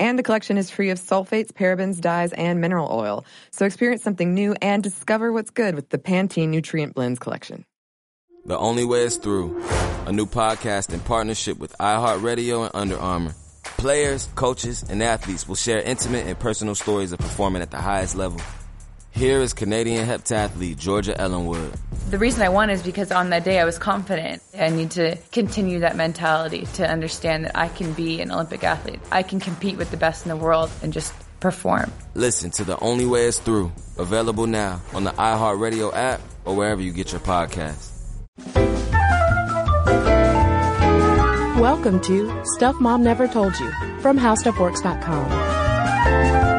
And the collection is free of sulfates, parabens, dyes, and mineral oil. So experience something new and discover what's good with the Pantene Nutrient Blends collection. The Only Way is Through, a new podcast in partnership with iHeartRadio and Under Armour. Players, coaches, and athletes will share intimate and personal stories of performing at the highest level. Here is Canadian heptathlete Georgia Ellenwood. The reason I won is because on that day I was confident. I need to continue that mentality to understand that I can be an Olympic athlete. I can compete with the best in the world and just perform. Listen to The Only Way is Through, available now on the iHeartRadio app or wherever you get your podcasts. Welcome to Stuff Mom Never Told You from HowStuffWorks.com.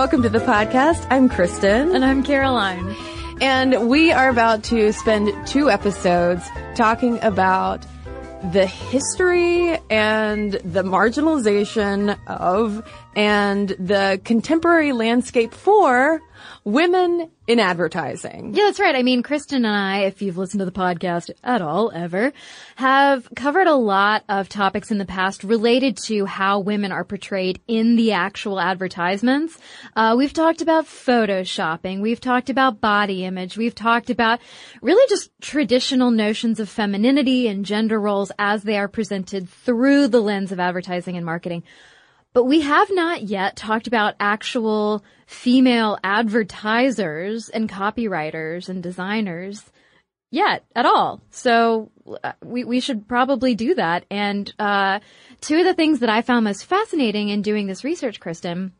welcome to the podcast. I'm Cristen. And I'm Caroline. And we are about to spend two episodes talking about the history and the marginalization of and the contemporary landscape for women in advertising. Yeah, that's right. I mean, Cristen and I, if you've listened to the podcast at all ever, have covered a lot of topics in the past related to how women are portrayed in the actual advertisements. Uh, we've talked about photoshopping. We've talked about body image. We've talked about really just traditional notions of femininity and gender roles as they are presented through the lens of advertising and marketing. But we have not yet talked about actual female advertisers and copywriters and designers yet at all. So uh, we, we should probably do that. And, uh, two of the things that I found most fascinating in doing this research, Cristen,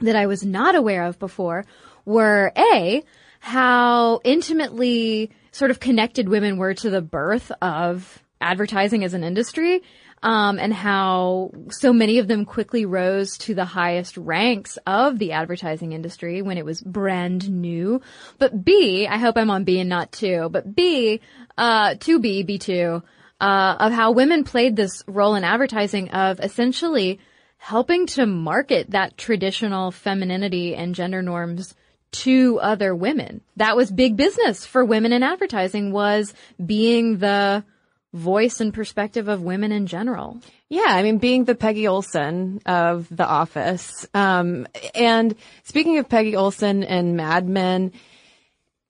that I was not aware of before were A, how intimately sort of connected women were to the birth of advertising as an industry um, and how so many of them quickly rose to the highest ranks of the advertising industry when it was brand new. But B, I hope I'm on B and not two, but B, uh, 2B, B2, uh, of how women played this role in advertising of essentially helping to market that traditional femininity and gender norms to other women. That was big business for women in advertising was being the voice and perspective of women in general. Yeah, I mean, being the Peggy Olson of The Office. Um, and speaking of Peggy Olson and Mad Men,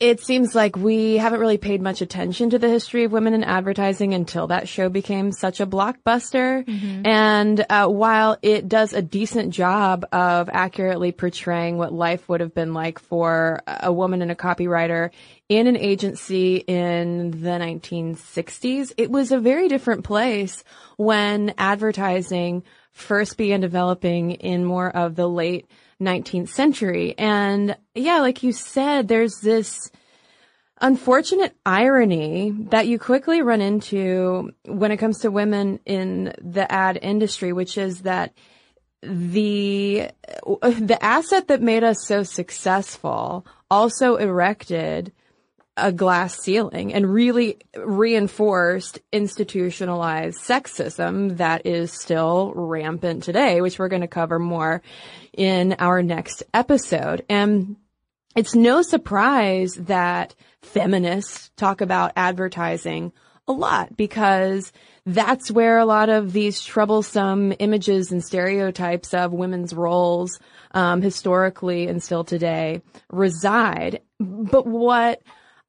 it seems like we haven't really paid much attention to the history of women in advertising until that show became such a blockbuster. Mm-hmm. And uh, while it does a decent job of accurately portraying what life would have been like for a woman and a copywriter in an agency in the 1960s, it was a very different place when advertising first began developing in more of the late 19th century. And yeah, like you said, there's this unfortunate irony that you quickly run into when it comes to women in the ad industry, which is that the uh, the asset that made us so successful also erected a glass ceiling and really reinforced institutionalized sexism that is still rampant today, which we're going to cover more in our next episode. And it's no surprise that feminists talk about advertising a lot because that's where a lot of these troublesome images and stereotypes of women's roles um, historically and still today reside. But what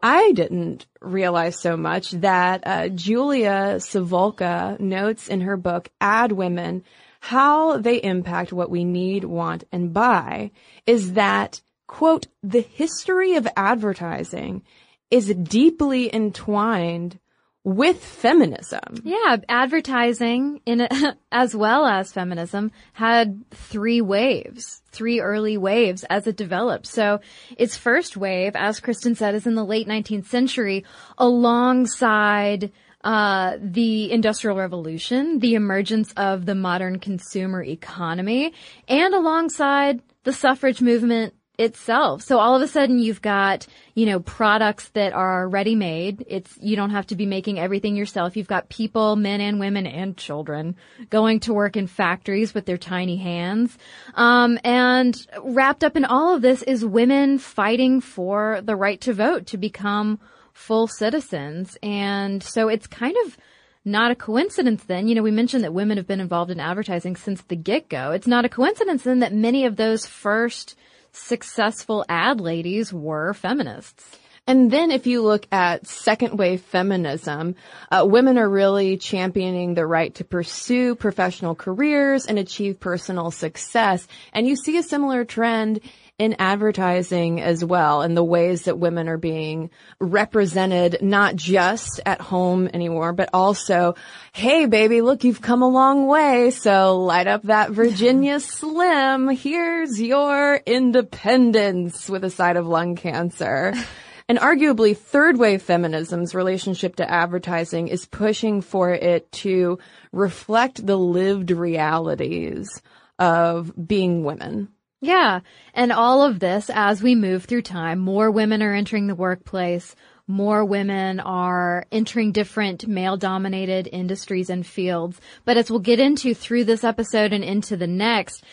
I didn't realize so much that uh, Julia Sivulka notes in her book Ad Women how they impact what we need, want, and buy is that, quote, the history of advertising is deeply entwined with feminism. Yeah, advertising in a, as well as feminism had three waves, three early waves as it developed. So its first wave, as Cristen said, is in the late 19th century alongside uh, the Industrial Revolution, the emergence of the modern consumer economy, and alongside the suffrage movement itself. So all of a sudden you've got, you know, products that are ready made. It's, you don't have to be making everything yourself. You've got people, men and women and children going to work in factories with their tiny hands. Um, and wrapped up in all of this is women fighting for the right to vote, to become full citizens. And so it's kind of, not a coincidence then, you know, we mentioned that women have been involved in advertising since the get-go. It's not a coincidence then that many of those first successful ad ladies were feminists. And then if you look at second wave feminism, uh, women are really championing the right to pursue professional careers and achieve personal success. And you see a similar trend in advertising as well and the ways that women are being represented not just at home anymore, but also, hey baby, look, you've come a long way. So light up that Virginia Slim. Here's your independence with a side of lung cancer. And arguably third wave feminism's relationship to advertising is pushing for it to reflect the lived realities of being women. Yeah. And all of this, as we move through time, more women are entering the workplace. More women are entering different male dominated industries and fields. But as we'll get into through this episode and into the next,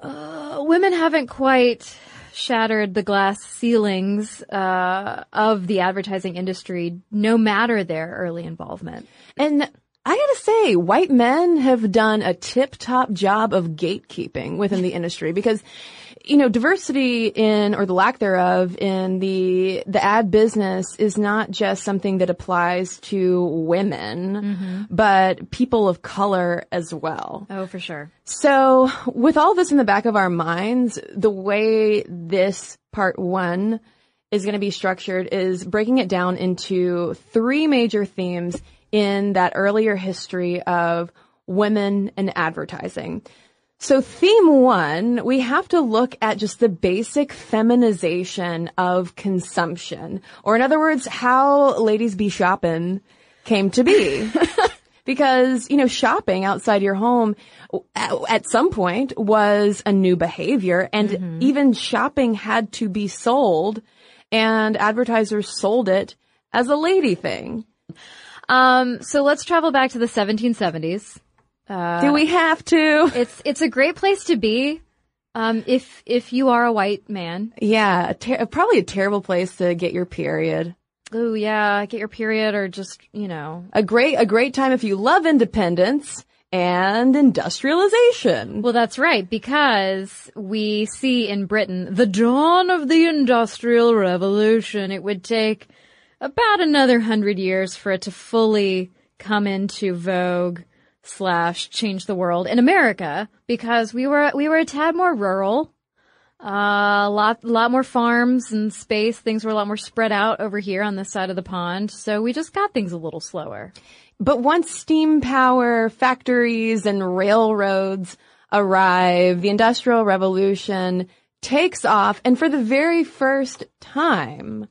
uh, women haven't quite shattered the glass ceilings uh, of the advertising industry, no matter their early involvement. And I gotta say, white men have done a tip-top job of gatekeeping within the industry because, you know, diversity in, or the lack thereof in the, the ad business is not just something that applies to women, Mm-hmm. but people of color as well. Oh, for sure. So with all this in the back of our minds, the way this part one is going to be structured is breaking it down into three major themes in that earlier history of women and advertising. So theme one, we have to look at just the basic feminization of consumption, or in other words, how ladies be shopping came to be. because, you know, shopping outside your home at, at some point was a new behavior and even shopping had to be sold and advertisers sold it as a lady thing. Um, so let's travel back to the 1770s. Do we have to? It's it's a great place to be um, if if you are a white man. Yeah, a ter- probably a terrible place to get your period. Oh yeah, get your period or just you know. A great, a great time if you love independence and industrialization. Well, that's right because we see in Britain the dawn of the industrial revolution. It would take about another hundred years for it to fully come into vogue slash change the world in America because we were we were a tad more rural. Uh, a lot, lot more farms and space. Things were a lot more spread out over here on this side of the pond. So we just got things a little slower. But once steam power, factories, and railroads arrive, the Industrial Revolution takes off, and for the very first time,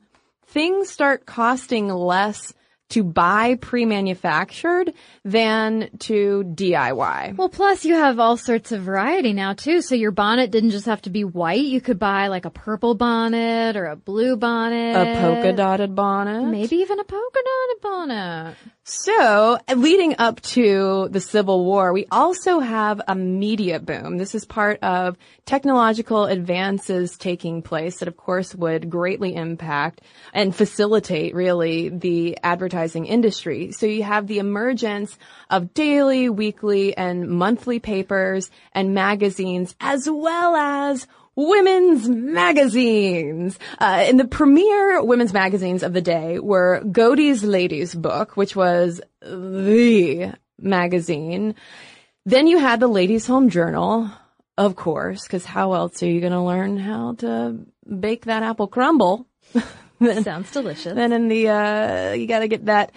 things start costing less to buy pre-manufactured than to DIY. Well, plus you have all sorts of variety now too. So your bonnet didn't just have to be white. You could buy like a purple bonnet or a blue bonnet. A polka dotted bonnet. Maybe even a polka dotted bonnet. So, leading up to the Civil War, we also have a media boom. This is part of technological advances taking place that, of course, would greatly impact and facilitate, really, the advertising industry. So you have the emergence of daily, weekly, and monthly papers and magazines, as well as women's magazines. Uh, and the premier women's magazines of the day were Godey's Ladies Book, which was the magazine. Then you had the Ladies Home Journal, of course, because how else are you going to learn how to bake that apple crumble? Sounds delicious. Then in the, uh, you gotta get that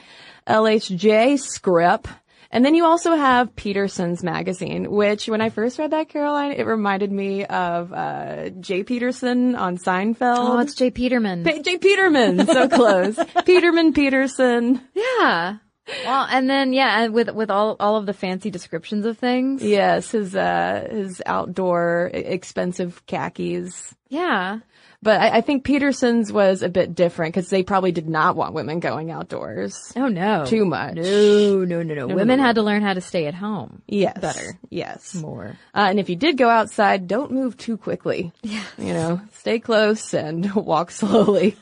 LHJ script. And then you also have Peterson's magazine, which when I first read that, Caroline, it reminded me of, uh, Jay Peterson on Seinfeld. Oh, it's Jay Peterman. Pa- Jay Peterman, so close. Peterman Peterson. yeah. Well, and then yeah, and with with all all of the fancy descriptions of things. Yes, his uh his outdoor expensive khakis. Yeah. But I, I think Peterson's was a bit different because they probably did not want women going outdoors Oh no. too much. No, no, no, no. Women had to learn how to stay at home. Yes. Better. Yes. More. Uh, and if you did go outside, don't move too quickly. Yeah. You know, stay close and walk slowly.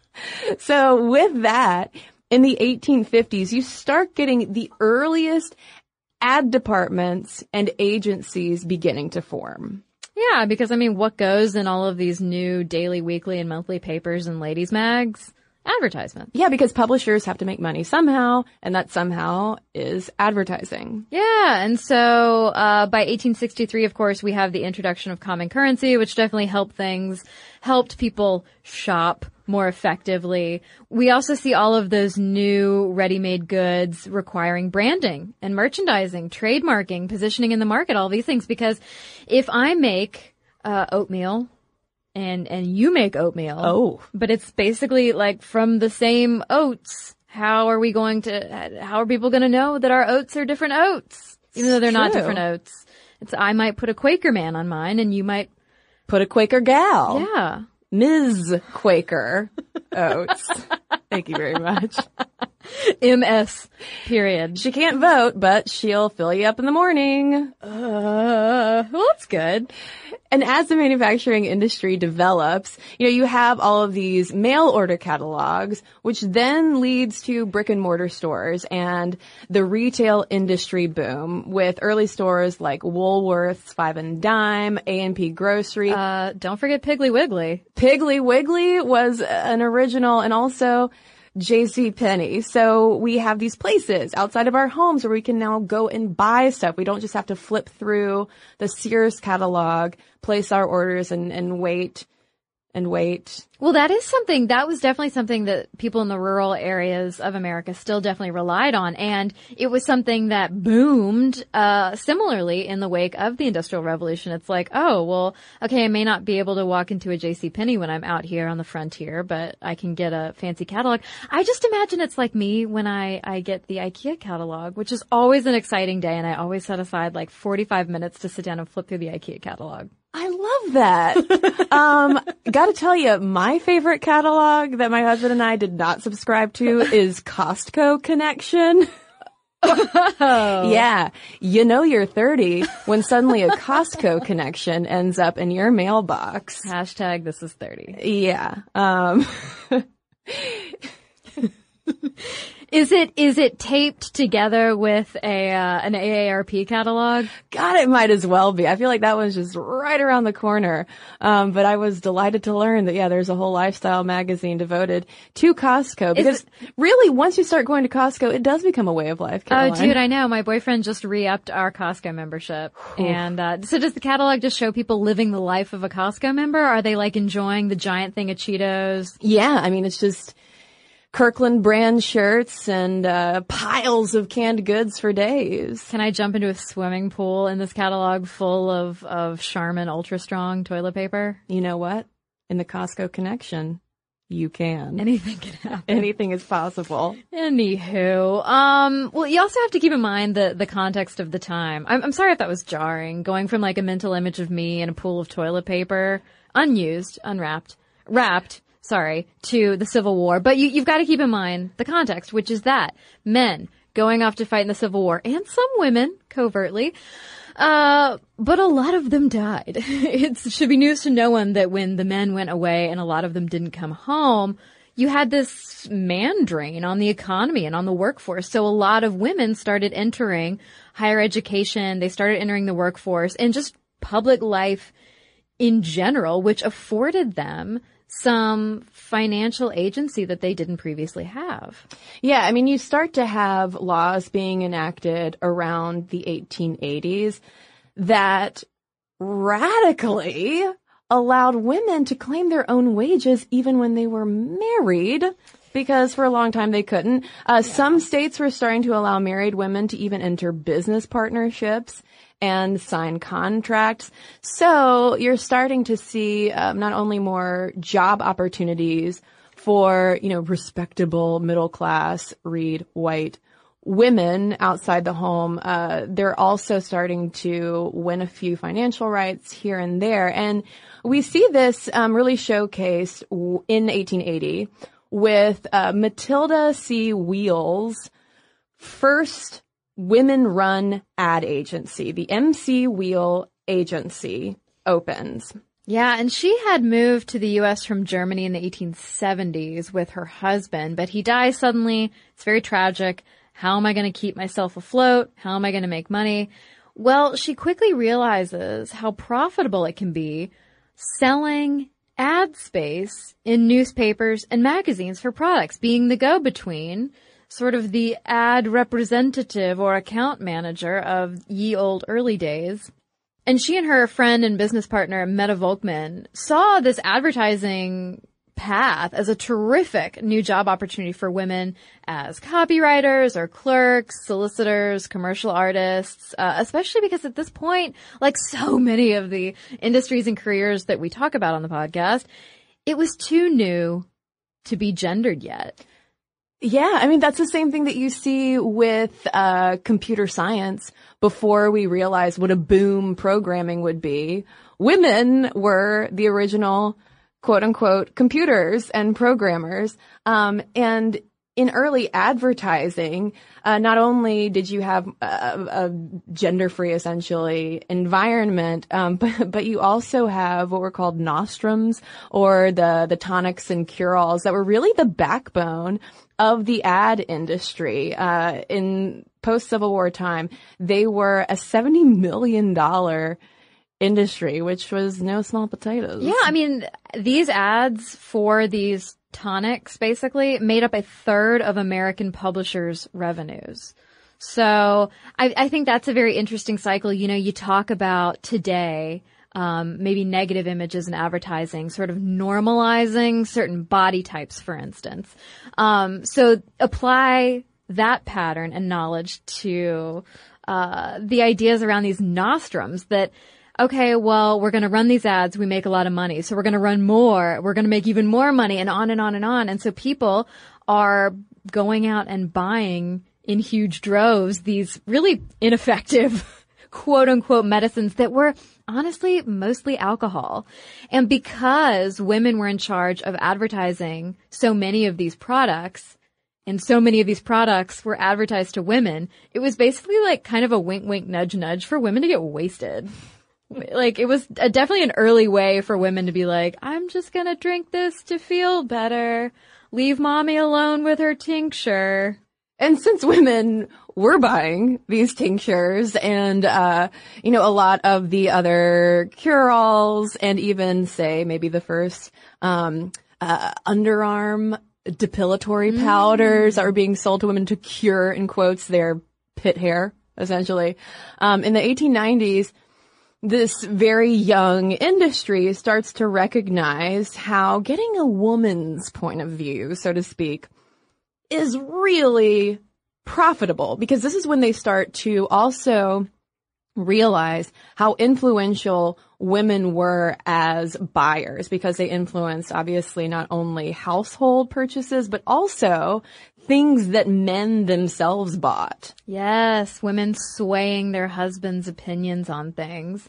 so with that, in the 1850s, you start getting the earliest ad departments and agencies beginning to form. Yeah, because I mean, what goes in all of these new daily, weekly, and monthly papers and ladies' mags? Advertisement. Yeah, because publishers have to make money somehow, and that somehow is advertising. Yeah, and so uh, by 1863, of course, we have the introduction of common currency, which definitely helped things, helped people shop more effectively. We also see all of those new ready-made goods requiring branding and merchandising, trademarking, positioning in the market, all these things. Because if I make uh, oatmeal and and you make oatmeal, Oh. but it's basically like from the same oats. How are we going to? How are people going to know that our oats are different oats, even though they're not different oats? It's I might put a Quaker man on mine, and you might, Put a Quaker gal. yeah. Ms. Quaker Oats. Thank you very much. MS period. She can't vote, but she'll fill you up in the morning. Uh, well, that's good. And as the manufacturing industry develops, you know, you have all of these mail order catalogs, which then leads to brick and mortar stores and the retail industry boom with early stores like Woolworths, Five and Dime, A&P Grocery. Uh, don't forget Piggly Wiggly. Piggly Wiggly was an original and also JC Penney. So we have these places outside of our homes where we can now go and buy stuff. We don't just have to flip through the Sears catalog, place our orders and, and wait and wait. Well, that is something, that was definitely something that people in the rural areas of America still definitely relied on. And it was something that boomed, uh, similarly in the wake of the Industrial Revolution. It's like, oh, well, okay, I may not be able to walk into a J.C. Penney when I'm out here on the frontier, but I can get a fancy catalog. I just imagine it's like me when I, I get the IKEA catalog, which is always an exciting day. And I always set aside like 45 minutes to sit down and flip through the IKEA catalog. I love that. um, gotta tell you, my favorite catalog that my husband and I did not subscribe to is Costco Connection. Yeah. You know you're 30 when suddenly a Costco connection ends up in your mailbox. Hashtag this is 30. Yeah. Um, Is it is it taped together with a uh, an AARP catalog? God, it might as well be. I feel like that was just right around the corner. Um, but I was delighted to learn that, yeah, there's a whole lifestyle magazine devoted to Costco because really once you start going to Costco, it does become a way of life. Oh, dude, I know. My boyfriend just re-upped our Costco membership, and uh, so does the catalog just show people living the life of a Costco member? Are they like enjoying the giant thing of Cheetos? Yeah, I mean, it's just Kirkland brand shirts and uh, piles of canned goods for days. Can I jump into a swimming pool in this catalog full of of Charmin Ultra Strong toilet paper? You know what? In the Costco connection, you can. Anything can happen. Anything is possible. Anywho, um, well, you also have to keep in mind the the context of the time. I'm, I'm sorry if that was jarring, going from like a mental image of me in a pool of toilet paper, unused, unwrapped, wrapped, sorry, to the Civil War. But you, you've got to keep in mind the context, which is that men going off to fight in the Civil War, and some women covertly. Uh, but a lot of them died. it should be news to no one that when the men went away and a lot of them didn't come home, you had this man drain on the economy and on the workforce. So a lot of women started entering higher education. They started entering the workforce and just public life in general, which afforded them some financial agency that they didn't previously have. Yeah, I mean, you start to have laws being enacted around the 1880s that radically allowed women to claim their own wages even when they were married. Because for a long time they couldn't. Uh, Some states were starting to allow married women to even enter business partnerships and sign contracts. So you're starting to see um, not only more job opportunities for, you know, respectable middle class, read white women outside the home, uh, they're also starting to win a few financial rights here and there. And we see this um, really showcased in 1880 with uh, Matilda C. Weil's first women-run ad agency, the MC Weil Agency, opens. Yeah, and she had moved to the U.S. from Germany in the 1870s with her husband, but he dies suddenly. It's very tragic. How am I going to keep myself afloat? How am I going to make money? Well, she quickly realizes how profitable it can be selling ad space in newspapers and magazines for products, being the go-between, sort of the ad representative or account manager of ye old early days. And she and her friend and business partner, Meta Volkman, saw this advertising path as a terrific new job opportunity for women as copywriters or clerks, solicitors, commercial artists, uh, especially because at this point, like so many of the industries and careers that we talk about on the podcast, it was too new to be gendered yet. Yeah, I mean that's the same thing that you see with uh, computer science. Before we realized what a boom programming would be, women were the original quote unquote computers and programmers. Um, and in early advertising, uh, not only did you have a, a gender-free, essentially, environment, um, but but you also have what were called nostrums, or the the tonics and cure-alls that were really the backbone of the ad industry. Uh, in post-Civil War time, they were a seventy million dollar industry, which was no small potatoes. Yeah, I mean, these ads for these tonics basically made up a third of American publishers' revenues. So I, I think that's a very interesting cycle. You know, you talk about today, um, maybe negative images in advertising, sort of normalizing certain body types, for instance. Um, so apply that pattern and knowledge to uh, the ideas around these nostrums that okay, well, we're going to run these ads. We make a lot of money. So we're going to run more. We're going to make even more money and on and on and on. And so people are going out and buying in huge droves these really ineffective quote unquote medicines that were honestly mostly alcohol. And because women were in charge of advertising so many of these products, and so many of these products were advertised to women, it was basically like kind of a wink wink nudge nudge for women to get wasted like it was a, definitely an early way for women to be like, I'm just gonna drink this to feel better. Leave mommy alone with her tincture. And since women were buying these tinctures and, uh, you know, a lot of the other cure-alls and even say maybe the first, um, uh, underarm depilatory mm. powders that were being sold to women to cure, in quotes, their pit hair, essentially. Um, in the 1890s, this very young industry starts to recognize how getting a woman's point of view, so to speak, is really profitable because this is when they start to also realize how influential women were as buyers because they influenced obviously not only household purchases but also things that men themselves bought. Yes, women swaying their husbands' opinions on things.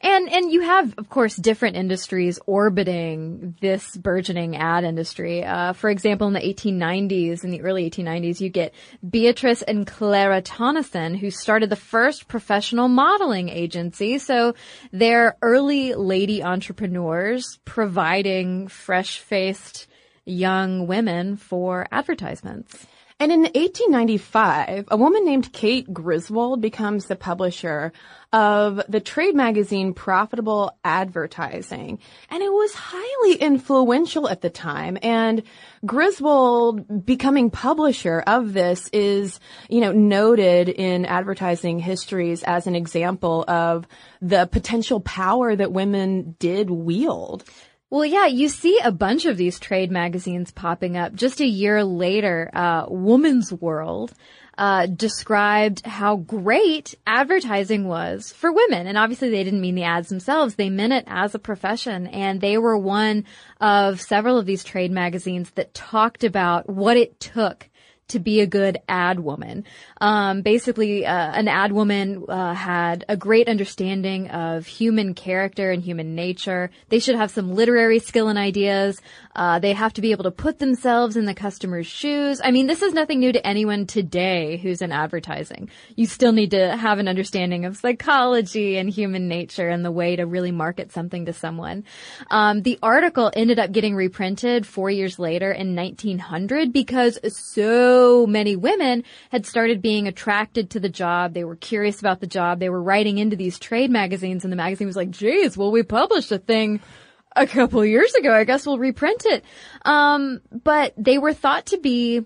And and you have of course different industries orbiting this burgeoning ad industry. Uh, for example, in the 1890s, in the early 1890s, you get Beatrice and Clara Tonnesen who started the first professional modeling agency. So they're early lady entrepreneurs providing fresh-faced young women for advertisements. And in 1895, a woman named Kate Griswold becomes the publisher of the trade magazine Profitable Advertising. And it was highly influential at the time. And Griswold becoming publisher of this is, you know, noted in advertising histories as an example of the potential power that women did wield. Well, yeah, you see a bunch of these trade magazines popping up. Just a year later, uh, Woman's World uh, described how great advertising was for women. And obviously they didn't mean the ads themselves. They meant it as a profession. And they were one of several of these trade magazines that talked about what it took to be a good ad woman. Um, basically, uh, an ad woman uh, had a great understanding of human character and human nature. They should have some literary skill and ideas. Uh, they have to be able to put themselves in the customer's shoes. I mean, this is nothing new to anyone today who's in advertising. You still need to have an understanding of psychology and human nature and the way to really market something to someone. Um, the article ended up getting reprinted four years later in 1900 because so many women had started being attracted to the job. They were curious about the job. They were writing into these trade magazines and the magazine was like, geez, well, we published a thing a couple years ago. I guess we'll reprint it. Um, but they were thought to be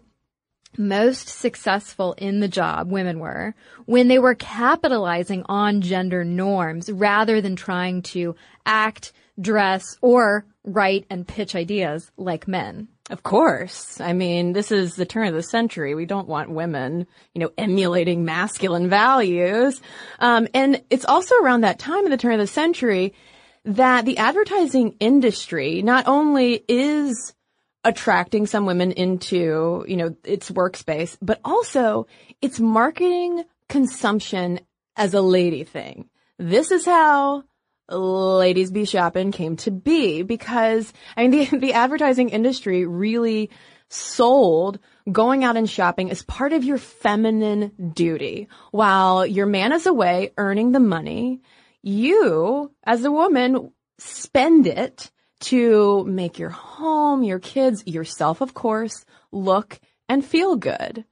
most successful in the job, women were, when they were capitalizing on gender norms rather than trying to act, dress, or write and pitch ideas like men. Of course. I mean, this is the turn of the century. We don't want women, you know, emulating masculine values. Um, and it's also around that time of the turn of the century that the advertising industry not only is attracting some women into, you know, its workspace, but also it's marketing consumption as a lady thing. This is how ladies be shopping came to be because I mean the the advertising industry really sold going out and shopping as part of your feminine duty while your man is away earning the money you as a woman spend it to make your home, your kids, yourself of course look and feel good.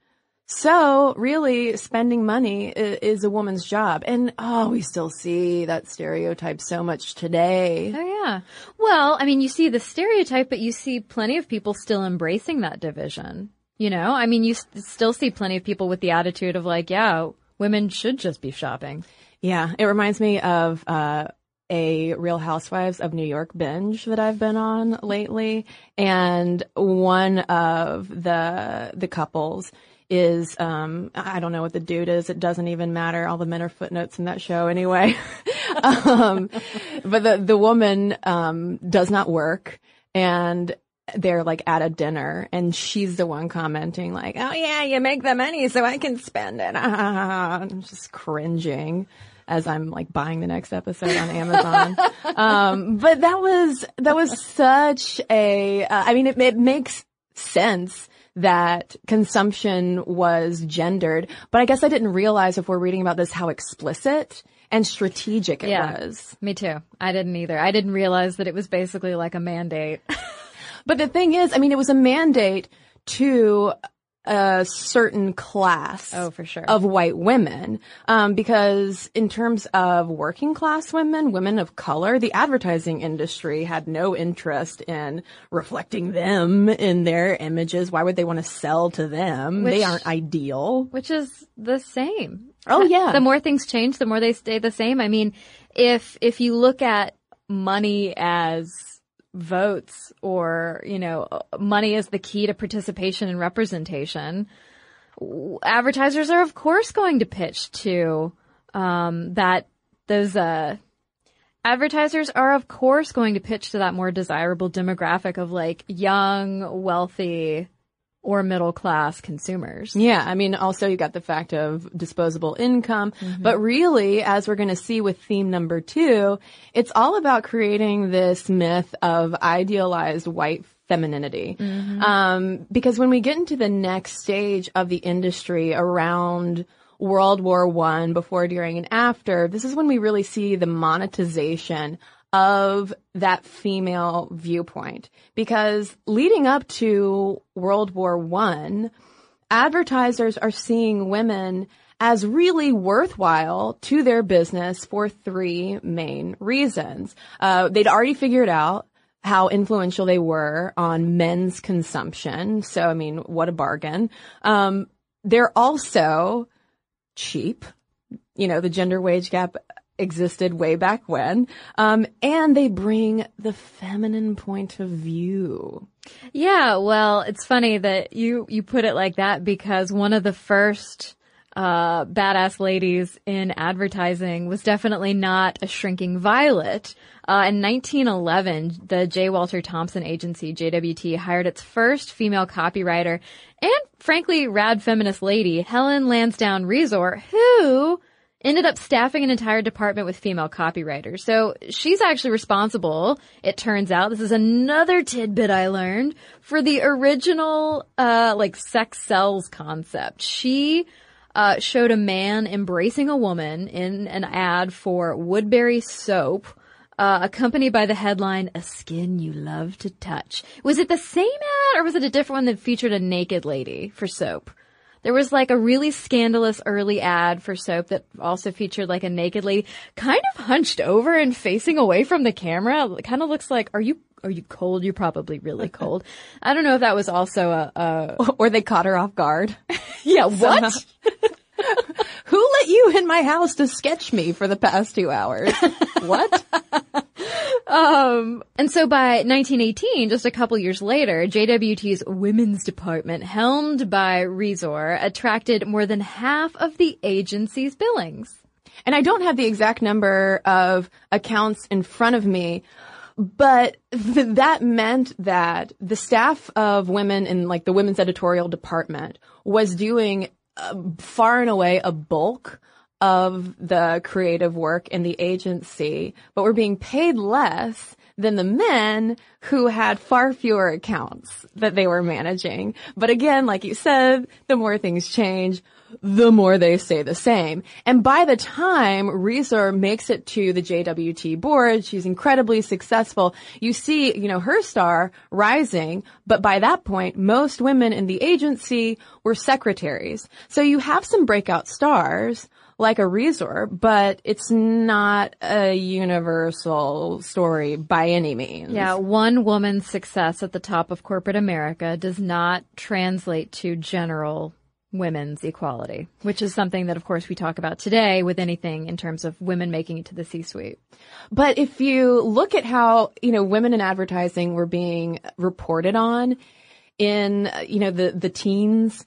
So really spending money is a woman's job. And oh, we still see that stereotype so much today. Oh yeah. Well, I mean, you see the stereotype, but you see plenty of people still embracing that division. You know, I mean, you still see plenty of people with the attitude of like, yeah, women should just be shopping. Yeah. It reminds me of, uh, a Real Housewives of New York binge that I've been on lately. And one of the, the couples is um I don't know what the dude is. It doesn't even matter. All the men are footnotes in that show anyway. um, but the the woman um does not work and they're like at a dinner and she's the one commenting like, "Oh yeah, you make the money so I can spend it." I'm just cringing as I'm like buying the next episode on Amazon. um, but that was that was such a. Uh, I mean, it, it makes sense that consumption was gendered, but I guess I didn't realize if we're reading about this how explicit and strategic it yeah, was. Me too. I didn't either. I didn't realize that it was basically like a mandate. but the thing is, I mean, it was a mandate to a certain class oh for sure. of white women um, because in terms of working class women women of color the advertising industry had no interest in reflecting them in their images. Why would they want to sell to them? Which, they aren't ideal. Which is the same. Oh yeah. the more things change the more they stay the same. I mean if if you look at money as votes or, you know, money is the key to participation and representation, advertisers are of course going to pitch to um, that those uh, advertisers are of course going to pitch to that more desirable demographic of like young, wealthy or middle class consumers. Yeah, I mean, also you got the fact of disposable income, mm-hmm. but really, as we're going to see with theme number two, it's all about creating this myth of idealized white femininity. Mm-hmm. Um, because when we get into the next stage of the industry around World War One, before, during, and after, this is when we really see the monetization of that female viewpoint because leading up to World War One, advertisers are seeing women as really worthwhile to their business for three main reasons. Uh, they'd already figured out how influential they were on men's consumption. So, I mean, what a bargain. Um, they're also cheap. You know, the gender wage gap existed way back when. Um, and they bring the feminine point of view. Yeah, well, it's funny that you, you put it like that because one of the first uh, badass ladies in advertising was definitely not a shrinking violet. Uh, in 1911, the J. Walter Thompson agency, JWT, hired its first female copywriter and, frankly, rad feminist lady, Helen Lansdowne Resor, who ended up staffing an entire department with female copywriters. So she's actually responsible, it turns out, this is another tidbit I learned, for the original, uh, like sex sells concept. She, uh, showed a man embracing a woman in an ad for Woodbury soap, uh, accompanied by the headline, A Skin You Love to Touch. Was it the same ad or was it a different one that featured a naked lady for soap? There was like a really scandalous early ad for soap that also featured like a nakedly kind of hunched over and facing away from the camera. It kind of looks like, are you, are you cold? You're probably really cold. I don't know if that was also a, a or they caught her off guard. yeah, what? Who let you in my house to sketch me for the past two hours? what? Um, and so by 1918, just a couple years later, JWT's women's department, helmed by Resor, attracted more than half of the agency's billings. And I don't have the exact number of accounts in front of me, but th- that meant that the staff of women in like the women's editorial department was doing uh, far and away a bulk of the creative work in the agency, but were being paid less than the men who had far fewer accounts that they were managing. But again, like you said, the more things change, the more they stay the same. And by the time Resor makes it to the JWT board, she's incredibly successful. You see, you know, her star rising, but by that point, most women in the agency were secretaries. So you have some breakout stars, like a Resor, but it's not a universal story by any means. Yeah, one woman's success at the top of corporate America does not translate to general women's equality, which is something that, of course, we talk about today with anything in terms of women making it to the C-suite. But if you look at how, you know, women in advertising were being reported on in, you know, the, the teens,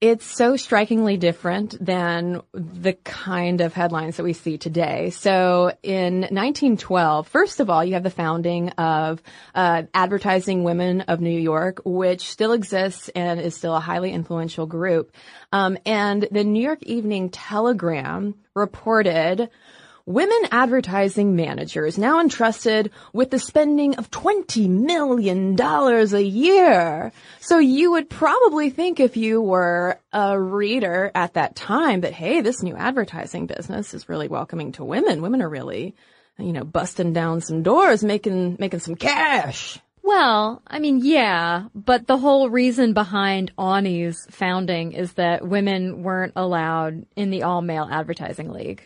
it's so strikingly different than the kind of headlines that we see today. So in 1912, first of all, you have the founding of uh, Advertising Women of New York, which still exists and is still a highly influential group. Um, and the New York Evening Telegram reported Women advertising managers now entrusted with the spending of $20 million a year. So you would probably think if you were a reader at that time that, hey, this new advertising business is really welcoming to women. Women are really, you know, busting down some doors, making, making some cash. Well, I mean, yeah, but the whole reason behind AWNY's founding is that women weren't allowed in the all male advertising league.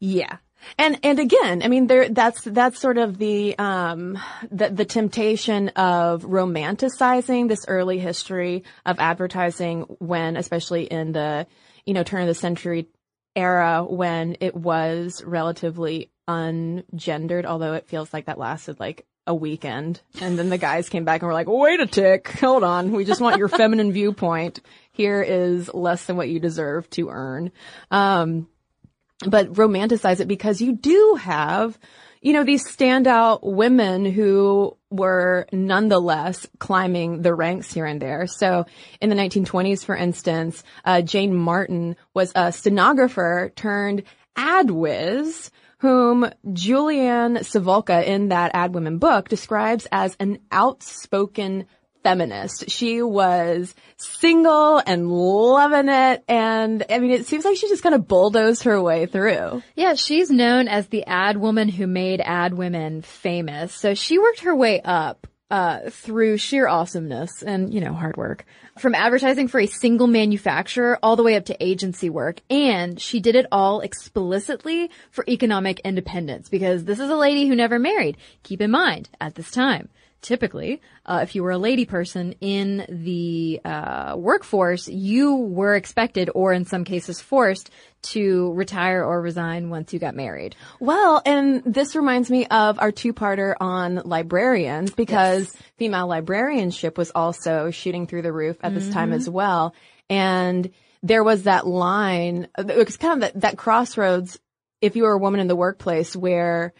Yeah. And and again, I mean, there that's that's sort of the um the the temptation of romanticizing this early history of advertising when, especially in the you know turn of the century era when it was relatively ungendered, although it feels like that lasted like a weekend. And then the guys came back and were like, wait a tick, hold on, we just want your feminine viewpoint. Here is less than what you deserve to earn. Um, but romanticize it because you do have, you know, these standout women who were nonetheless climbing the ranks here and there. So in the 1920s, for instance, uh, Jane Martin was a stenographer turned ad whiz whom Juliann Sivulka in that Ad Women book describes as an outspoken feminist. She was single and loving it. And I mean, it seems like she just kind of bulldozed her way through. Yeah, she's known as the ad woman who made ad women famous. So she worked her way up. Uh, through sheer awesomeness and, you know, hard work. From advertising for a single manufacturer all the way up to agency work. And she did it all explicitly for economic independence because this is a lady who never married. Keep in mind, at this time typically, uh, if you were a lady person in the uh, workforce, you were expected, or in some cases forced, to retire or resign once you got married. Well, and this reminds me of our two-parter on librarians because yes. female librarianship was also shooting through the roof at this mm-hmm. time as well. And there was that line, it was kind of that, that crossroads if you were a woman in the workplace where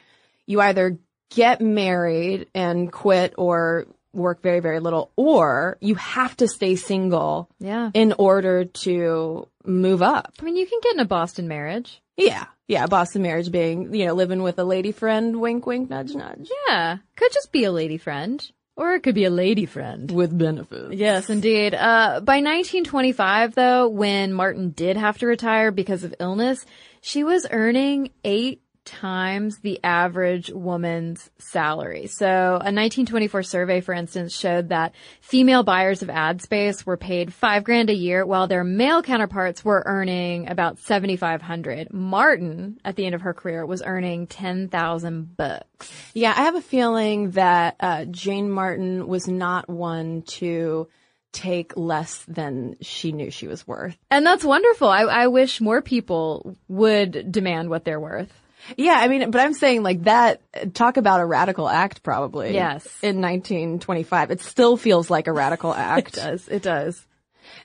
you either get married and quit or work very, very little, or you have to stay single Yeah. in order to move up. I mean, you can get in a Boston marriage. Yeah. Yeah. Boston marriage being, you know, living with a lady friend, wink, wink, nudge, nudge. Yeah. Could just be a lady friend. Or it could be a lady friend. With benefits. Yes, indeed. Uh, by 1925, though, when Martin did have to retire because of illness, she was earning eight times the average woman's salary. So a 1924 survey, for instance, showed that female buyers of ad space were paid five grand a year while their male counterparts were earning about 7,500. Martin, at the end of her career, was earning 10,000 bucks. Yeah, I have a feeling that uh, Jane Martin was not one to take less than she knew she was worth. And that's wonderful. I, I wish more people would demand what they're worth. Yeah, I mean, but I'm saying like that, talk about a radical act probably. Yes. In 1925. It still feels like a radical act. It does. It does.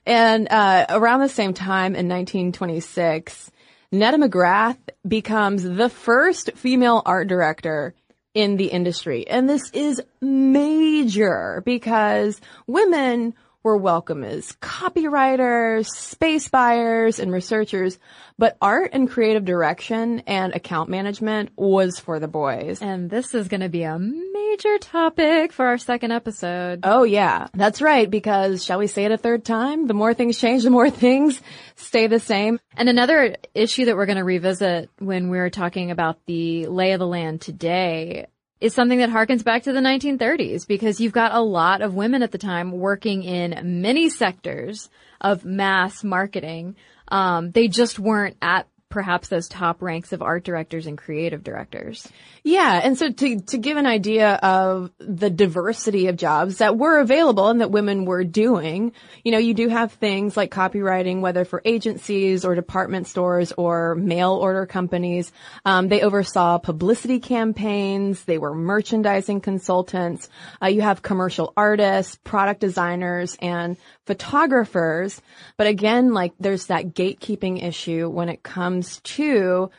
And uh, around the same time in 1926, Netta McGrath becomes the first female art director in the industry. And this is major because women were welcome as copywriters, space buyers, and researchers, but art and creative direction and account management was for the boys. And this is going to be a major topic for our second episode. Oh yeah, that's right. Because shall we say it a third time? The more things change, the more things stay the same. And another issue that we're going to revisit when we're talking about the lay of the land today is something that harkens back to the 1930s because you've got a lot of women at the time working in many sectors of mass marketing. Um, they just weren't at perhaps those top ranks of art directors and creative directors. Yeah, and so to to give an idea of the diversity of jobs that were available and that women were doing, you know, you do have things like copywriting, whether for agencies or department stores or mail order companies. Um, they oversaw publicity campaigns. They were merchandising consultants. Uh, you have commercial artists, product designers, and photographers. But again, like there's that gatekeeping issue when it comes to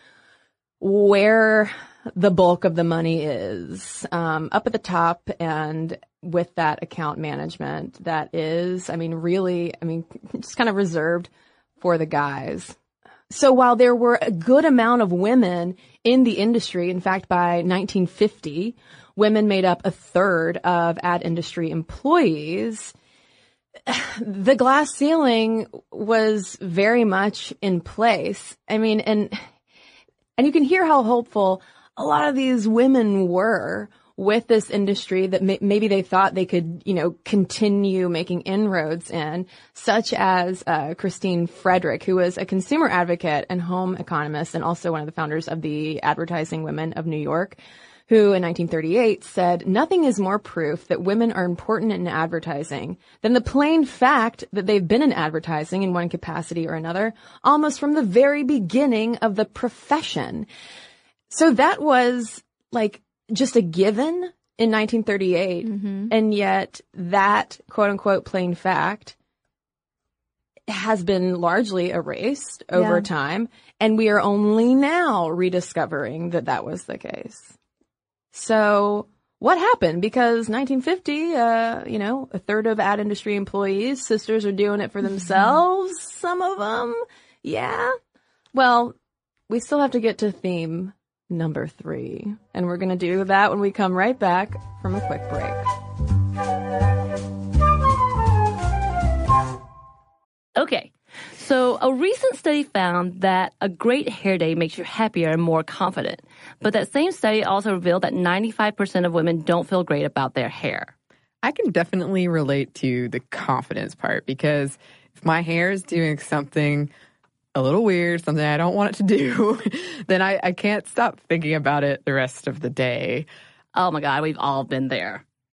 where the bulk of the money is um, up at the top and with that account management that is i mean really i mean just kind of reserved for the guys. So while there were a good amount of women in the industry in fact by 1950 women made up a third of ad industry employees the glass ceiling was very much in place i mean and and you can hear how hopeful a lot of these women were with this industry that may- maybe they thought they could, you know, continue making inroads in, such as uh, Christine Frederick, who was a consumer advocate and home economist, and also one of the founders of the Advertising Women of New York. Who in 1938 said, nothing is more proof that women are important in advertising than the plain fact that they've been in advertising in one capacity or another almost from the very beginning of the profession. So that was like just a given in 1938. Mm-hmm. And yet that quote unquote plain fact has been largely erased over Yeah. time. And we are only now rediscovering that that was the case. So what happened? Because 1950, uh, you know, a third of ad industry employees, sisters are doing it for themselves. Some of them. Yeah. Well, we still have to get to theme number three. And we're going to do that when we come right back from a quick break. Okay. So a recent study found that a great hair day makes you happier and more confident. But that same study also revealed that 95% of women don't feel great about their hair. I can definitely relate to the confidence part because if my hair is doing something a little weird, something I don't want it to do, then I, I can't stop thinking about it the rest of the day. Oh my God, we've all been there.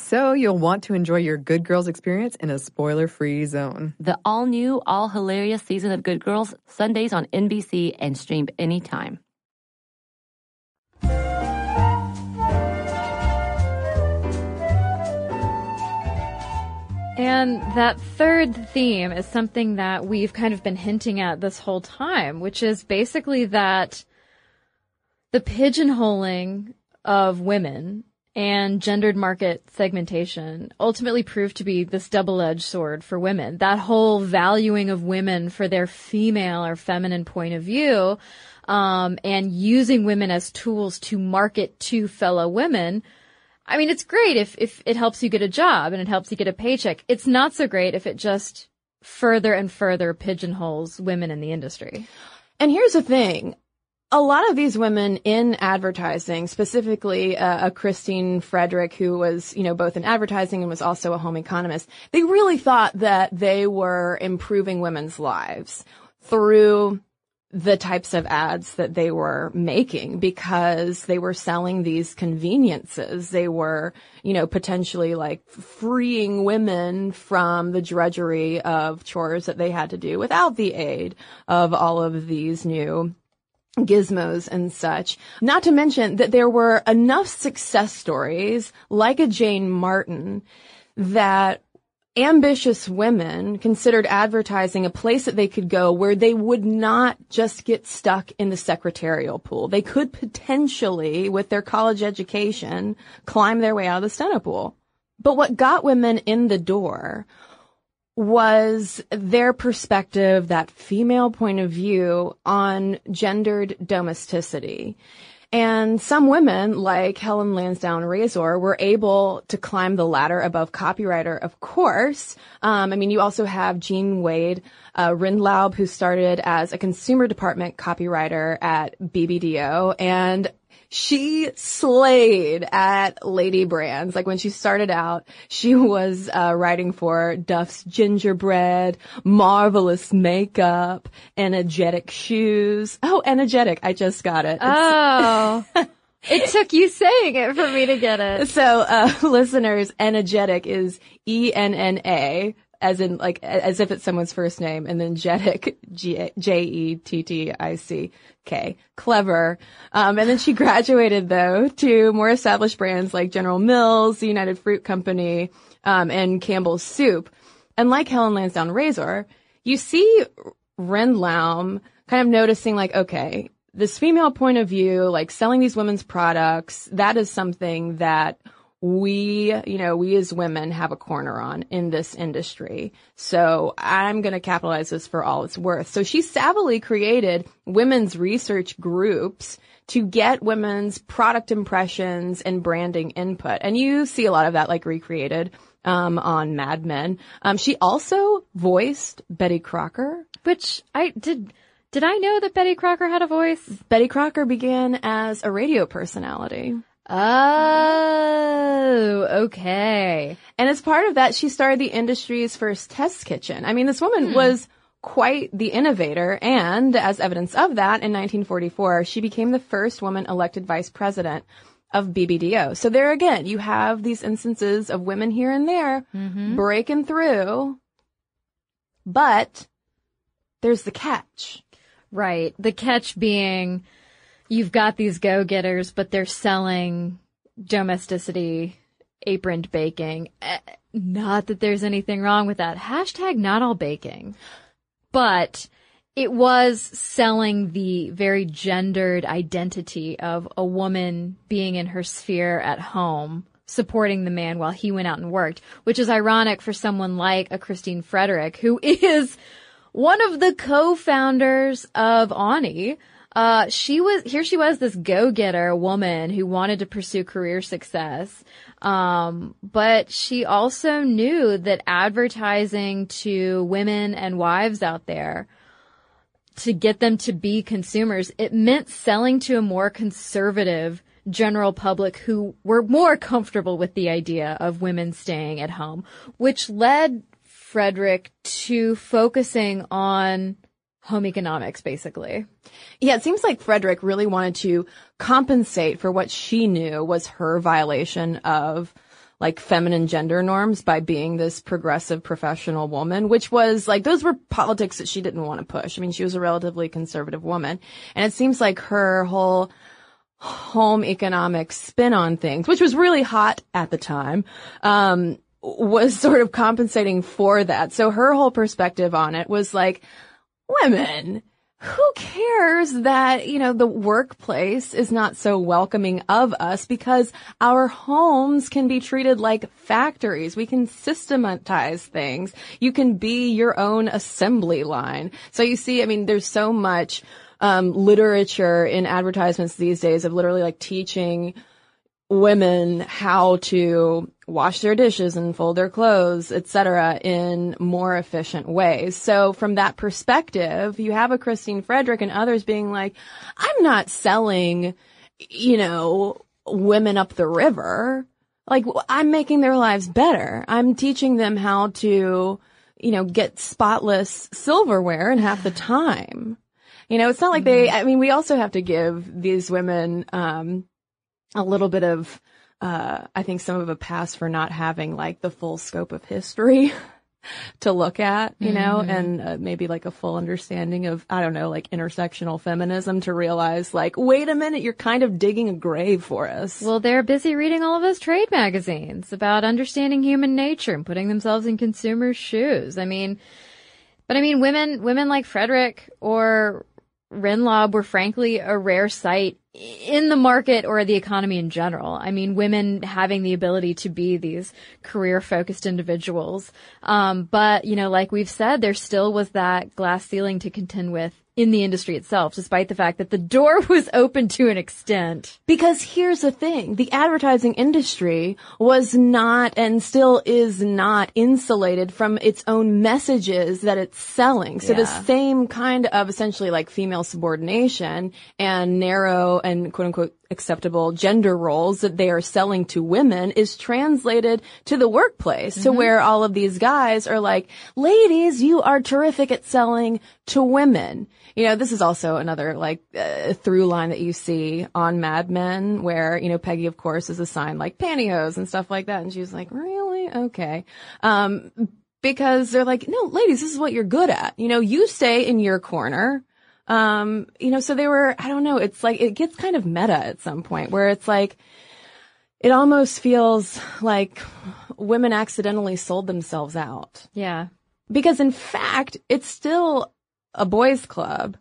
So you'll want to enjoy your Good Girls experience in a spoiler free zone. The all new, all hilarious season of Good Girls, Sundays on NBC and stream anytime. And that third theme is something that we've kind of been hinting at this whole time, which is basically that the pigeonholing of women and gendered market segmentation ultimately proved to be this double-edged sword for women. That whole valuing of women for their female or feminine point of view, um, and using women as tools to market to fellow women. I mean, it's great if, if it helps you get a job and it helps you get a paycheck. It's not so great if it just further and further pigeonholes women in the industry. And here's the thing a lot of these women in advertising, specifically uh, a Christine Frederick, who was, you know, both in advertising and was also a home economist, they really thought that they were improving women's lives through the types of ads that they were making because they were selling these conveniences. They were, you know, potentially like freeing women from the drudgery of chores that they had to do without the aid of all of these new gizmos and such. Not to mention that there were enough success stories like a Jane Martin that ambitious women considered advertising a place that they could go where they would not just get stuck in the secretarial pool. They could potentially, with their college education, climb their way out of the steno pool. But what got women in the door was their perspective, that female point of view on gendered domesticity. And some women, like Helen Lansdowne Resor, were able to climb the ladder above copywriter, of course. Um, I mean, you also have Jean Wade uh, Rindlaub, who started as a consumer department copywriter at BBDO. And she slayed at Lady Brands. Like when she started out, she was uh, writing for Duff's Gingerbread, Marvelous Makeup, Enna Jettick Shoes. Oh, Energetic. I just got it. Oh. it took you saying it for me to get it. So, uh, listeners, energetic is E-N-N-A as in like as if it's someone's first name, and then Jettick, J E T T I C K, clever. Um, and then she graduated though to more established brands like General Mills, the United Fruit Company, um, and Campbell's Soup. And like Helen Lansdowne Resor, you see Rindlaub kind of noticing like, okay, this female point of view, like selling these women's products, that is something that we, you know, we as women have a corner on in this industry. So I'm going to capitalize this for all it's worth. So she savvily created women's research groups to get women's product impressions and branding input. And you see a lot of that like recreated um, on Mad Men. Um, she also voiced Betty Crocker, which I did. Did I know that Betty Crocker had a voice? Betty Crocker began as a radio personality. Oh, okay. And as part of that, she started the industry's first test kitchen. I mean, this woman hmm. was quite the innovator, and as evidence of that, in 1944, she became the first woman elected vice president of BBDO. So there again, you have these instances of women here and there mm-hmm. breaking through, but there's the catch. Right. The catch being you've got these go-getters, but they're selling domesticity aproned baking. Eh, Not that there's anything wrong with that. Hashtag not all baking. But it was selling the very gendered identity of a woman being in her sphere at home, supporting the man while he went out and worked, which is ironic for someone like a Christine Frederick, who is one of the co-founders of AWNY. Uh, she was, here she was, this go-getter woman who wanted to pursue career success. Um, but she also knew that advertising to women and wives out there to get them to be consumers, it meant selling to a more conservative general public who were more comfortable with the idea of women staying at home, which led Frederick to focusing on home economics, basically. Yeah, it seems like Frederick really wanted to compensate for what she knew was her violation of like feminine gender norms by being this progressive professional woman, which was like, those were politics that she didn't want to push. I mean, she was a relatively conservative woman. And it seems like her whole home economic spin on things, which was really hot at the time, um, was sort of compensating for that. So her whole perspective on it was like, women, who cares that, you know, the workplace is not so welcoming of us because our homes can be treated like factories. We can systematize things. You can be your own assembly line. So you see, I mean, there's so much, um, literature in advertisements these days of literally like teaching women how to wash their dishes and fold their clothes, etc., in more efficient ways. So from that perspective, you have a Christine Frederick and others being like, I'm not selling, you know, women up the river. Like I'm making their lives better. I'm teaching them how to, you know, get spotless silverware in half the time. You know, it's not like they, I mean, we also have to give these women, um, a little bit of, uh, I think some of a pass for not having like the full scope of history to look at, you know, and uh, maybe like a full understanding of, I don't know, like intersectional feminism to realize like, wait a minute, you're kind of digging a grave for us. Well, they're busy reading all of those trade magazines about understanding human nature and putting themselves in consumers' shoes. I mean, but I mean, women, women like Frederick or Rindlaub were frankly a rare sight in the market or the economy in general. I mean, women having the ability to be these career focused individuals. Um, but, you know, like we've said, there still was that glass ceiling to contend with in the industry itself, despite the fact that the door was open to an extent. Because here's the thing, the advertising industry was not and still is not insulated from its own messages that it's selling. So the same kind of essentially like female subordination and narrow and quote unquote acceptable gender roles that they are selling to women is translated to the workplace to where all of these guys are like, ladies, you are terrific at selling to women. You know, this is also another like uh, through line that you see on Mad Men where, you know, Peggy of course is assigned like pantyhose and stuff like that. And she's like, really? Okay. Um, because they're like, no, ladies, this is what you're good at. You know, you stay in your corner. Um, you know, so they were, I don't know, it's like, it gets kind of meta at some point where it's like, it almost feels like women accidentally sold themselves out. Yeah. Because in fact, it's still a boys club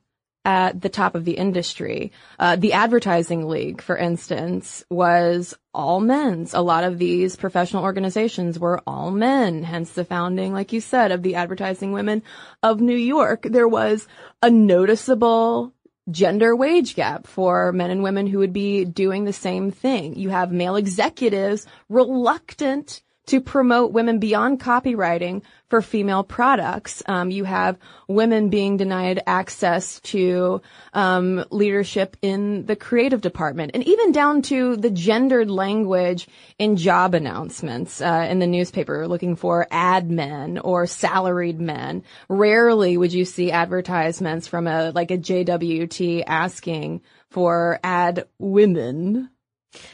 at the top of the industry. Uh, the advertising league, for instance, was all men's. A lot of these professional organizations were all men, hence the founding, like you said, of the advertising women of New York. There was a noticeable gender wage gap for men and women who would be doing the same thing. You have male executives reluctant to promote women beyond copywriting for female products. Um, you have women being denied access to um, leadership in the creative department, and even down to the gendered language in job announcements uh, in the newspaper, looking for ad men or salaried men. Rarely would you see advertisements from a like a JWT asking for ad women.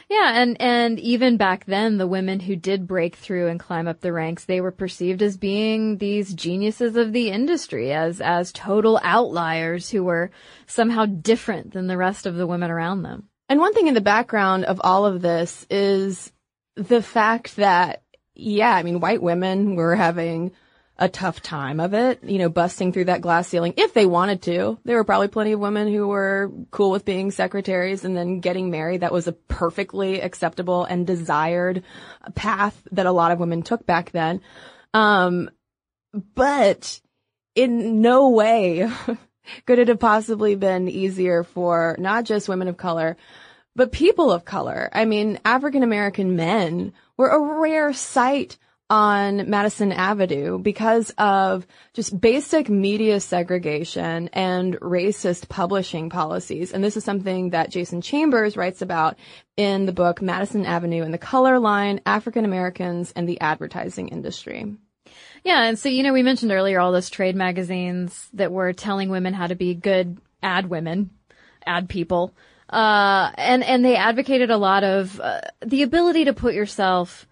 Yeah, and and even back then, the women who did break through and climb up the ranks, they were perceived as being these geniuses of the industry, as as total outliers who were somehow different than the rest of the women around them. And one thing in the background of all of this is the fact that, yeah, I mean, white women were having a tough time of it, you know, busting through that glass ceiling if they wanted to. There were probably plenty of women who were cool with being secretaries and then getting married. That was a perfectly acceptable and desired path that a lot of women took back then. Um, but in no way could it have possibly been easier for not just women of color, but people of color. I mean, African American men were a rare sight on Madison Avenue because of just basic media segregation and racist publishing policies. And this is something that Jason Chambers writes about in the book Madison Avenue and the Color Line, African Americans and the Advertising Industry. Yeah, and so you know we mentioned earlier all those trade magazines that were telling women how to be good ad women, ad people. Uh, and and they advocated a lot of uh, the ability to put yourself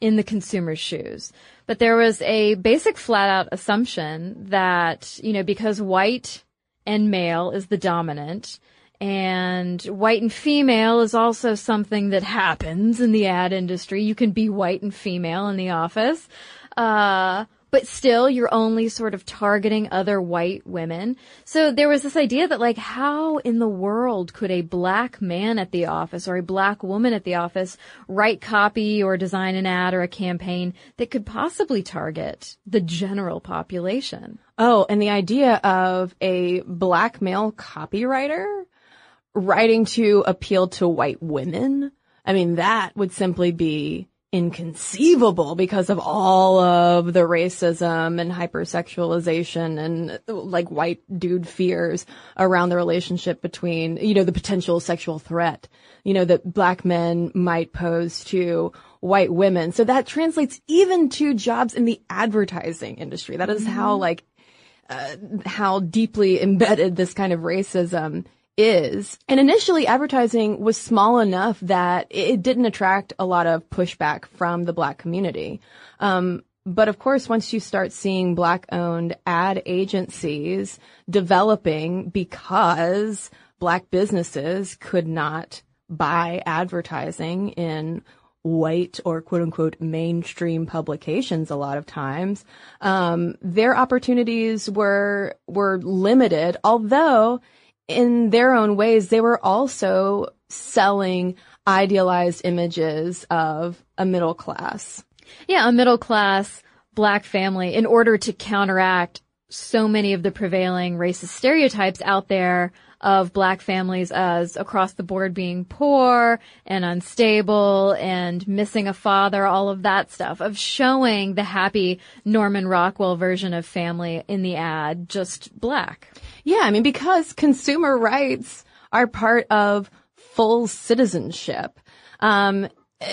in the consumer's shoes. But there was a basic flat out assumption that, you know, because white and male is the dominant and white and female is also something that happens in the ad industry. You can be white and female in the office. Uh, but still you're only sort of targeting other white women. So there was this idea that like, how in the world could a black man at the office or a black woman at the office write copy or design an ad or a campaign that could possibly target the general population? Oh, and the idea of a black male copywriter writing to appeal to white women. I mean, that would simply be inconceivable because of all of the racism and hypersexualization and like white dude fears around the relationship between, you know, the potential sexual threat, you know, that black men might pose to white women. So that translates even to jobs in the advertising industry. That is mm-hmm. how like, uh, how deeply embedded this kind of racism is. And initially advertising was small enough that it didn't attract a lot of pushback from the black community. Um, but of course, once you start seeing black owned ad agencies developing because black businesses could not buy advertising in white or quote unquote mainstream publications a lot of times, um, their opportunities were, were limited, although in their own ways, they were also selling idealized images of a middle class. Yeah, a middle class black family in order to counteract so many of the prevailing racist stereotypes out there of black families as across the board being poor and unstable and missing a father, all of that stuff, of showing the happy Norman Rockwell version of family in the ad, just black. Yeah, I mean, because consumer rights are part of full citizenship. Um,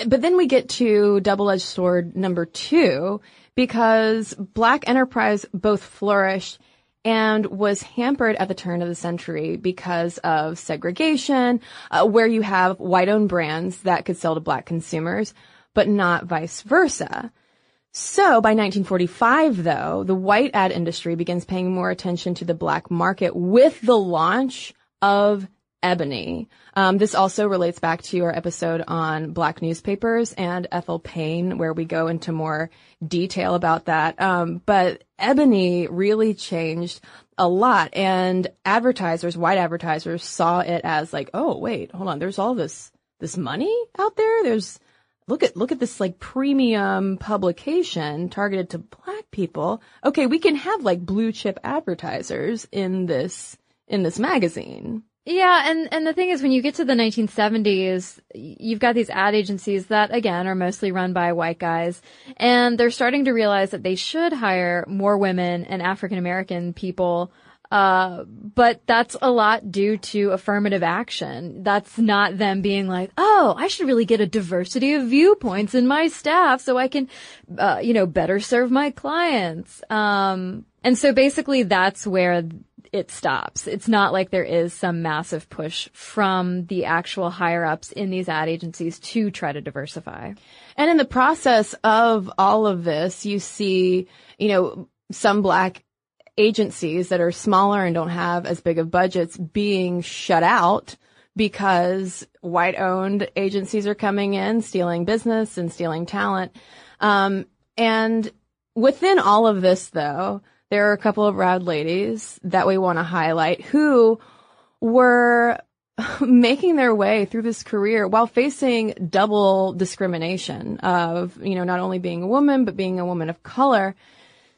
but then we get to double-edged sword number two, because black enterprise both flourished and was hampered at the turn of the century because of segregation, uh, where you have white-owned brands that could sell to black consumers, but not vice versa. So by 1945, though, the white ad industry begins paying more attention to the black market with the launch of Ebony. Um, this also relates back to our episode on black newspapers and Ethel Payne, where we go into more detail about that. Um, but Ebony really changed a lot, and advertisers, white advertisers, saw it as like, oh wait, hold on, there's all this this money out there. There's look at look at this like premium publication targeted to black people. Okay, we can have like blue chip advertisers in this in this magazine. Yeah, and, and the thing is, when you get to the 1970s, you've got these ad agencies that, again, are mostly run by white guys, and they're starting to realize that they should hire more women and African American people, uh, but that's a lot due to affirmative action. That's not them being like, oh, I should really get a diversity of viewpoints in my staff so I can, uh, you know, better serve my clients. Um, and so basically that's where it stops. It's not like there is some massive push from the actual higher ups in these ad agencies to try to diversify. And in the process of all of this, you see, you know, some black agencies that are smaller and don't have as big of budgets being shut out because white owned agencies are coming in, stealing business and stealing talent. Um, and within all of this though, there are a couple of rad ladies that we want to highlight who were making their way through this career while facing double discrimination of, you know, not only being a woman, but being a woman of color.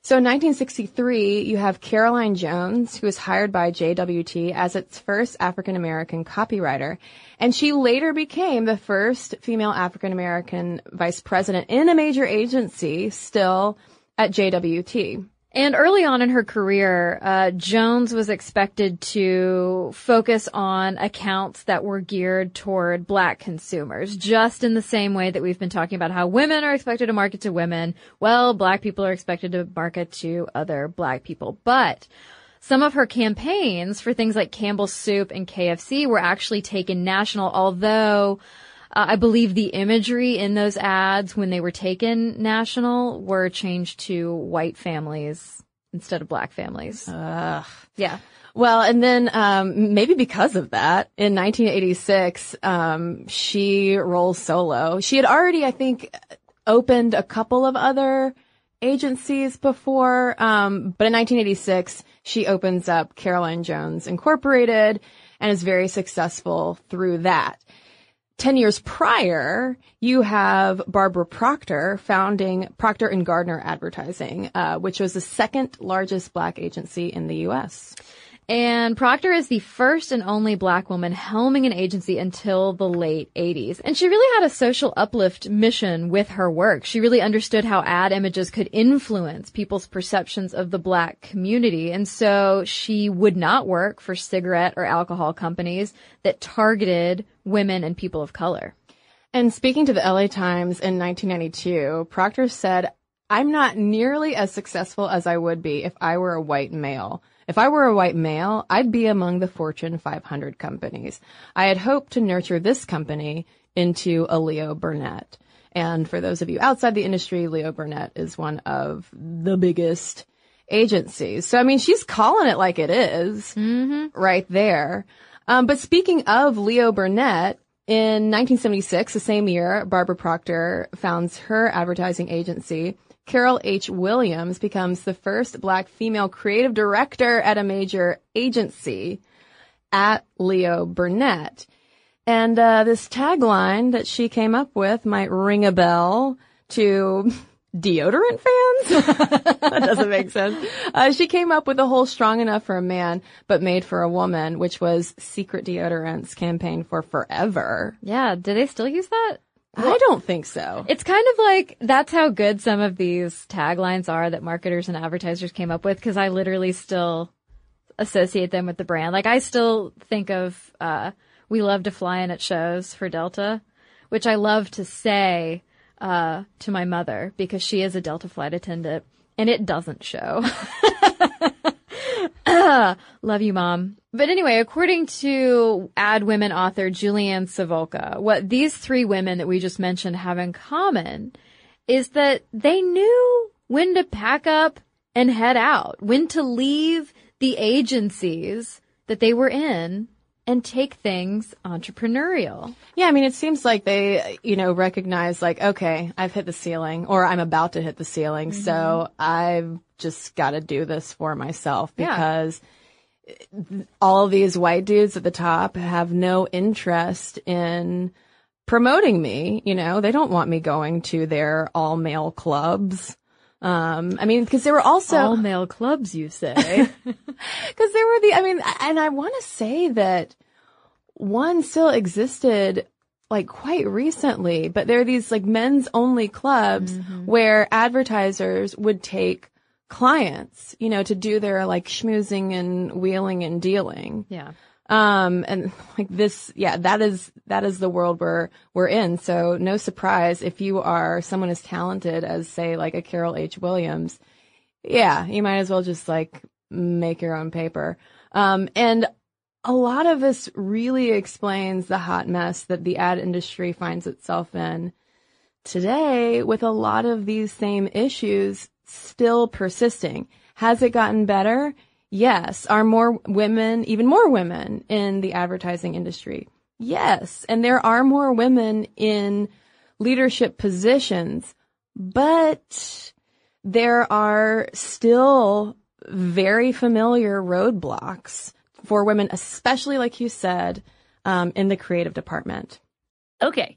So in 1963, you have Caroline Jones, who was hired by JWT as its first African American copywriter. And she later became the first female African American vice president in a major agency still at JWT. And early on in her career, uh, Jones was expected to focus on accounts that were geared toward black consumers, just in the same way that we've been talking about how women are expected to market to women. Well, black people are expected to market to other black people. But some of her campaigns for things like Campbell's Soup and KFC were actually taken national, although uh, I believe the imagery in those ads when they were taken national were changed to white families instead of black families. Ugh. Yeah. Well, and then um, maybe because of that, in 1986, um, she rolls solo. She had already, I think, opened a couple of other agencies before, um, but in 1986, she opens up Caroline Jones Incorporated and is very successful through that. 10 years prior, you have Barbara Proctor founding Proctor and Gardner Advertising, uh, which was the second largest black agency in the U.S. And Proctor is the first and only black woman helming an agency until the late 80s. And she really had a social uplift mission with her work. She really understood how ad images could influence people's perceptions of the black community. And so she would not work for cigarette or alcohol companies that targeted women and people of color. And speaking to the LA Times in 1992, Proctor said, I'm not nearly as successful as I would be if I were a white male. If I were a white male, I'd be among the Fortune 500 companies. I had hoped to nurture this company into a Leo Burnett. And for those of you outside the industry, Leo Burnett is one of the biggest agencies. So, I mean, she's calling it like it is mm-hmm. right there. Um, but speaking of Leo Burnett, in 1976, the same year, Barbara Proctor founds her advertising agency. Carol H. Williams becomes the first black female creative director at a major agency at Leo Burnett. And uh, this tagline that she came up with might ring a bell to deodorant fans. that doesn't make sense. Uh, she came up with a whole strong enough for a man, but made for a woman, which was Secret Deodorant's campaign for forever. Yeah. Do they still use that? I don't think so. It's kind of like that's how good some of these taglines are that marketers and advertisers came up with because I literally still associate them with the brand. Like I still think of uh we love to fly in at shows for Delta, which I love to say uh to my mother because she is a Delta flight attendant and it doesn't show. Love you, mom. But anyway, according to ad women author Juliann Sivulka, what these three women that we just mentioned have in common is that they knew when to pack up and head out, when to leave the agencies that they were in and take things entrepreneurial. Yeah, I mean, it seems like they, you know, recognize like, okay, I've hit the ceiling or I'm about to hit the ceiling. So mm-hmm. I've just got to do this for myself Yeah. because all of these white dudes at the top have no interest in promoting me. You know, they don't want me going to their all male clubs. Um, I mean, because there were also All male clubs, you say? because there were the, I mean, and I want to say that one still existed like quite recently, but there are these like men's only clubs where advertisers would take clients, you know, to do their like schmoozing and wheeling and dealing. yeah. Um, and like this, yeah, that is, that is the world we're, we're in. So no surprise if you are someone as talented as say like a Carol H. Williams. Yeah, you might as well just like make your own paper. Um, and a lot of this really explains the hot mess that the ad industry finds itself in today with a lot of these same issues still persisting. Has it gotten better? Yes. Are more women, even more women in the advertising industry? Yes. And there are more women in leadership positions, but there are still very familiar roadblocks for women, especially like you said, um, in the creative department. Okay.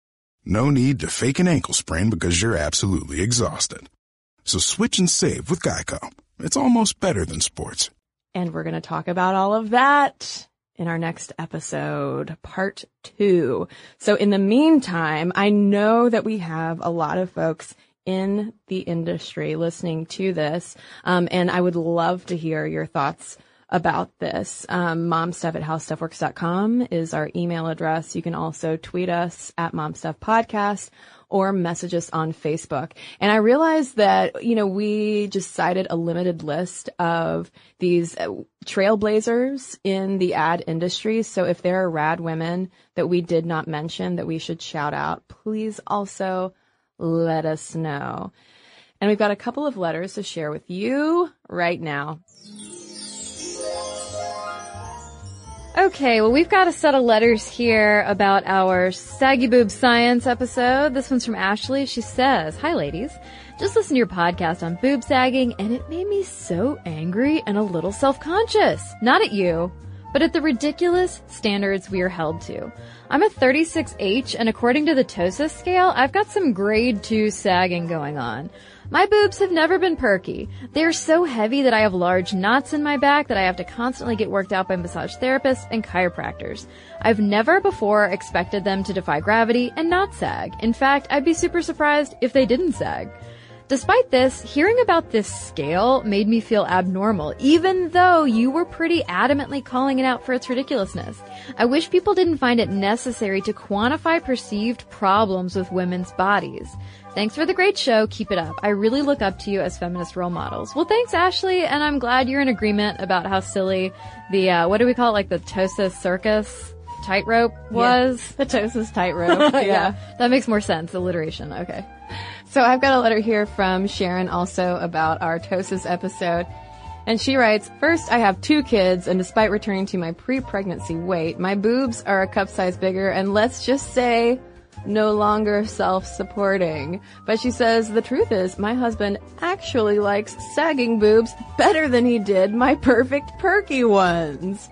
No need to fake an ankle sprain because you're absolutely exhausted. So switch and save with Geico. It's almost better than sports. And we're going to talk about all of that in our next episode, part two. So in the meantime, I know that we have a lot of folks in the industry listening to this. Um, and I would love to hear your thoughts about this. Um, momstuff at howstuffworks.com is our email address. You can also tweet us at momstuffpodcast or message us on Facebook. And I realized that, you know, we just cited a limited list of these uh, trailblazers in the ad industry. So if there are rad women that we did not mention that we should shout out, please also let us know. And we've got a couple of letters to share with you right now. Okay, well, we've got a set of letters here about our Saggy Boob Science episode. This one's from Ashley. She says, Hi, ladies. Just listened to your podcast on boob sagging, and it made me so angry and a little self-conscious. Not at you, but at the ridiculous standards we are held to. I'm a 36H, and according to the ptosis scale, I've got some grade 2 sagging going on. My boobs have never been perky. They're so heavy that I have large knots in my back that I have to constantly get worked out by massage therapists and chiropractors. I've never before expected them to defy gravity and not sag. In fact, I'd be super surprised if they didn't sag. Despite this, hearing about this scale made me feel abnormal, even though you were pretty adamantly calling it out for its ridiculousness. I wish people didn't find it necessary to quantify perceived problems with women's bodies. Thanks for the great show. Keep it up. I really look up to you as feminist role models. Well, thanks, Ashley, and I'm glad you're in agreement about how silly the, uh, what do we call it, like the ptosis circus tightrope was? Yeah. The ptosis tightrope. yeah. yeah. That makes more sense. Alliteration. Okay. So I've got a letter here from Sharon also about our ptosis episode. And she writes, First, I have two kids, and despite returning to my pre-pregnancy weight, my boobs are a cup size bigger, and let's just say, no longer self-supporting. But she says the truth is my husband actually likes sagging boobs better than he did my perfect perky ones.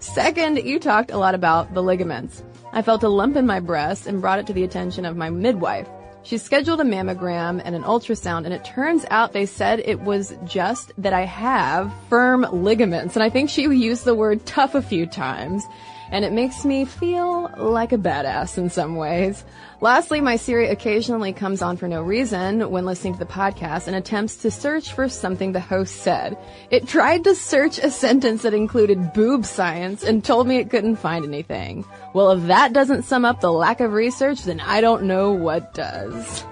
Second, you talked a lot about the ligaments. I felt a lump in my breast and brought it to the attention of my midwife. She scheduled a mammogram and an ultrasound and it turns out they said it was just that I have firm ligaments. And I think she used the word tough a few times and it makes me feel like a badass in some ways. Lastly, my Siri occasionally comes on for no reason when listening to the podcast and attempts to search for something the host said. It tried to search a sentence that included boob science and told me it couldn't find anything. Well, if that doesn't sum up the lack of research, then I don't know what does.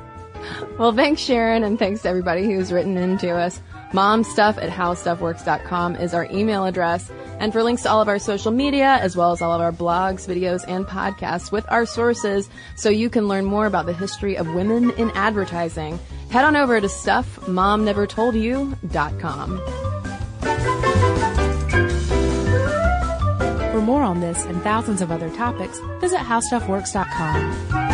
Well, thanks Sharon and thanks to everybody who's written in to us. Momstuff at howstuffworks.com is our email address. And for links to all of our social media, as well as all of our blogs, videos, and podcasts with our sources, so you can learn more about the history of women in advertising, Head on over to stuffmomnevertoldyou.com. For more on this and thousands of other topics, visit howstuffworks.com.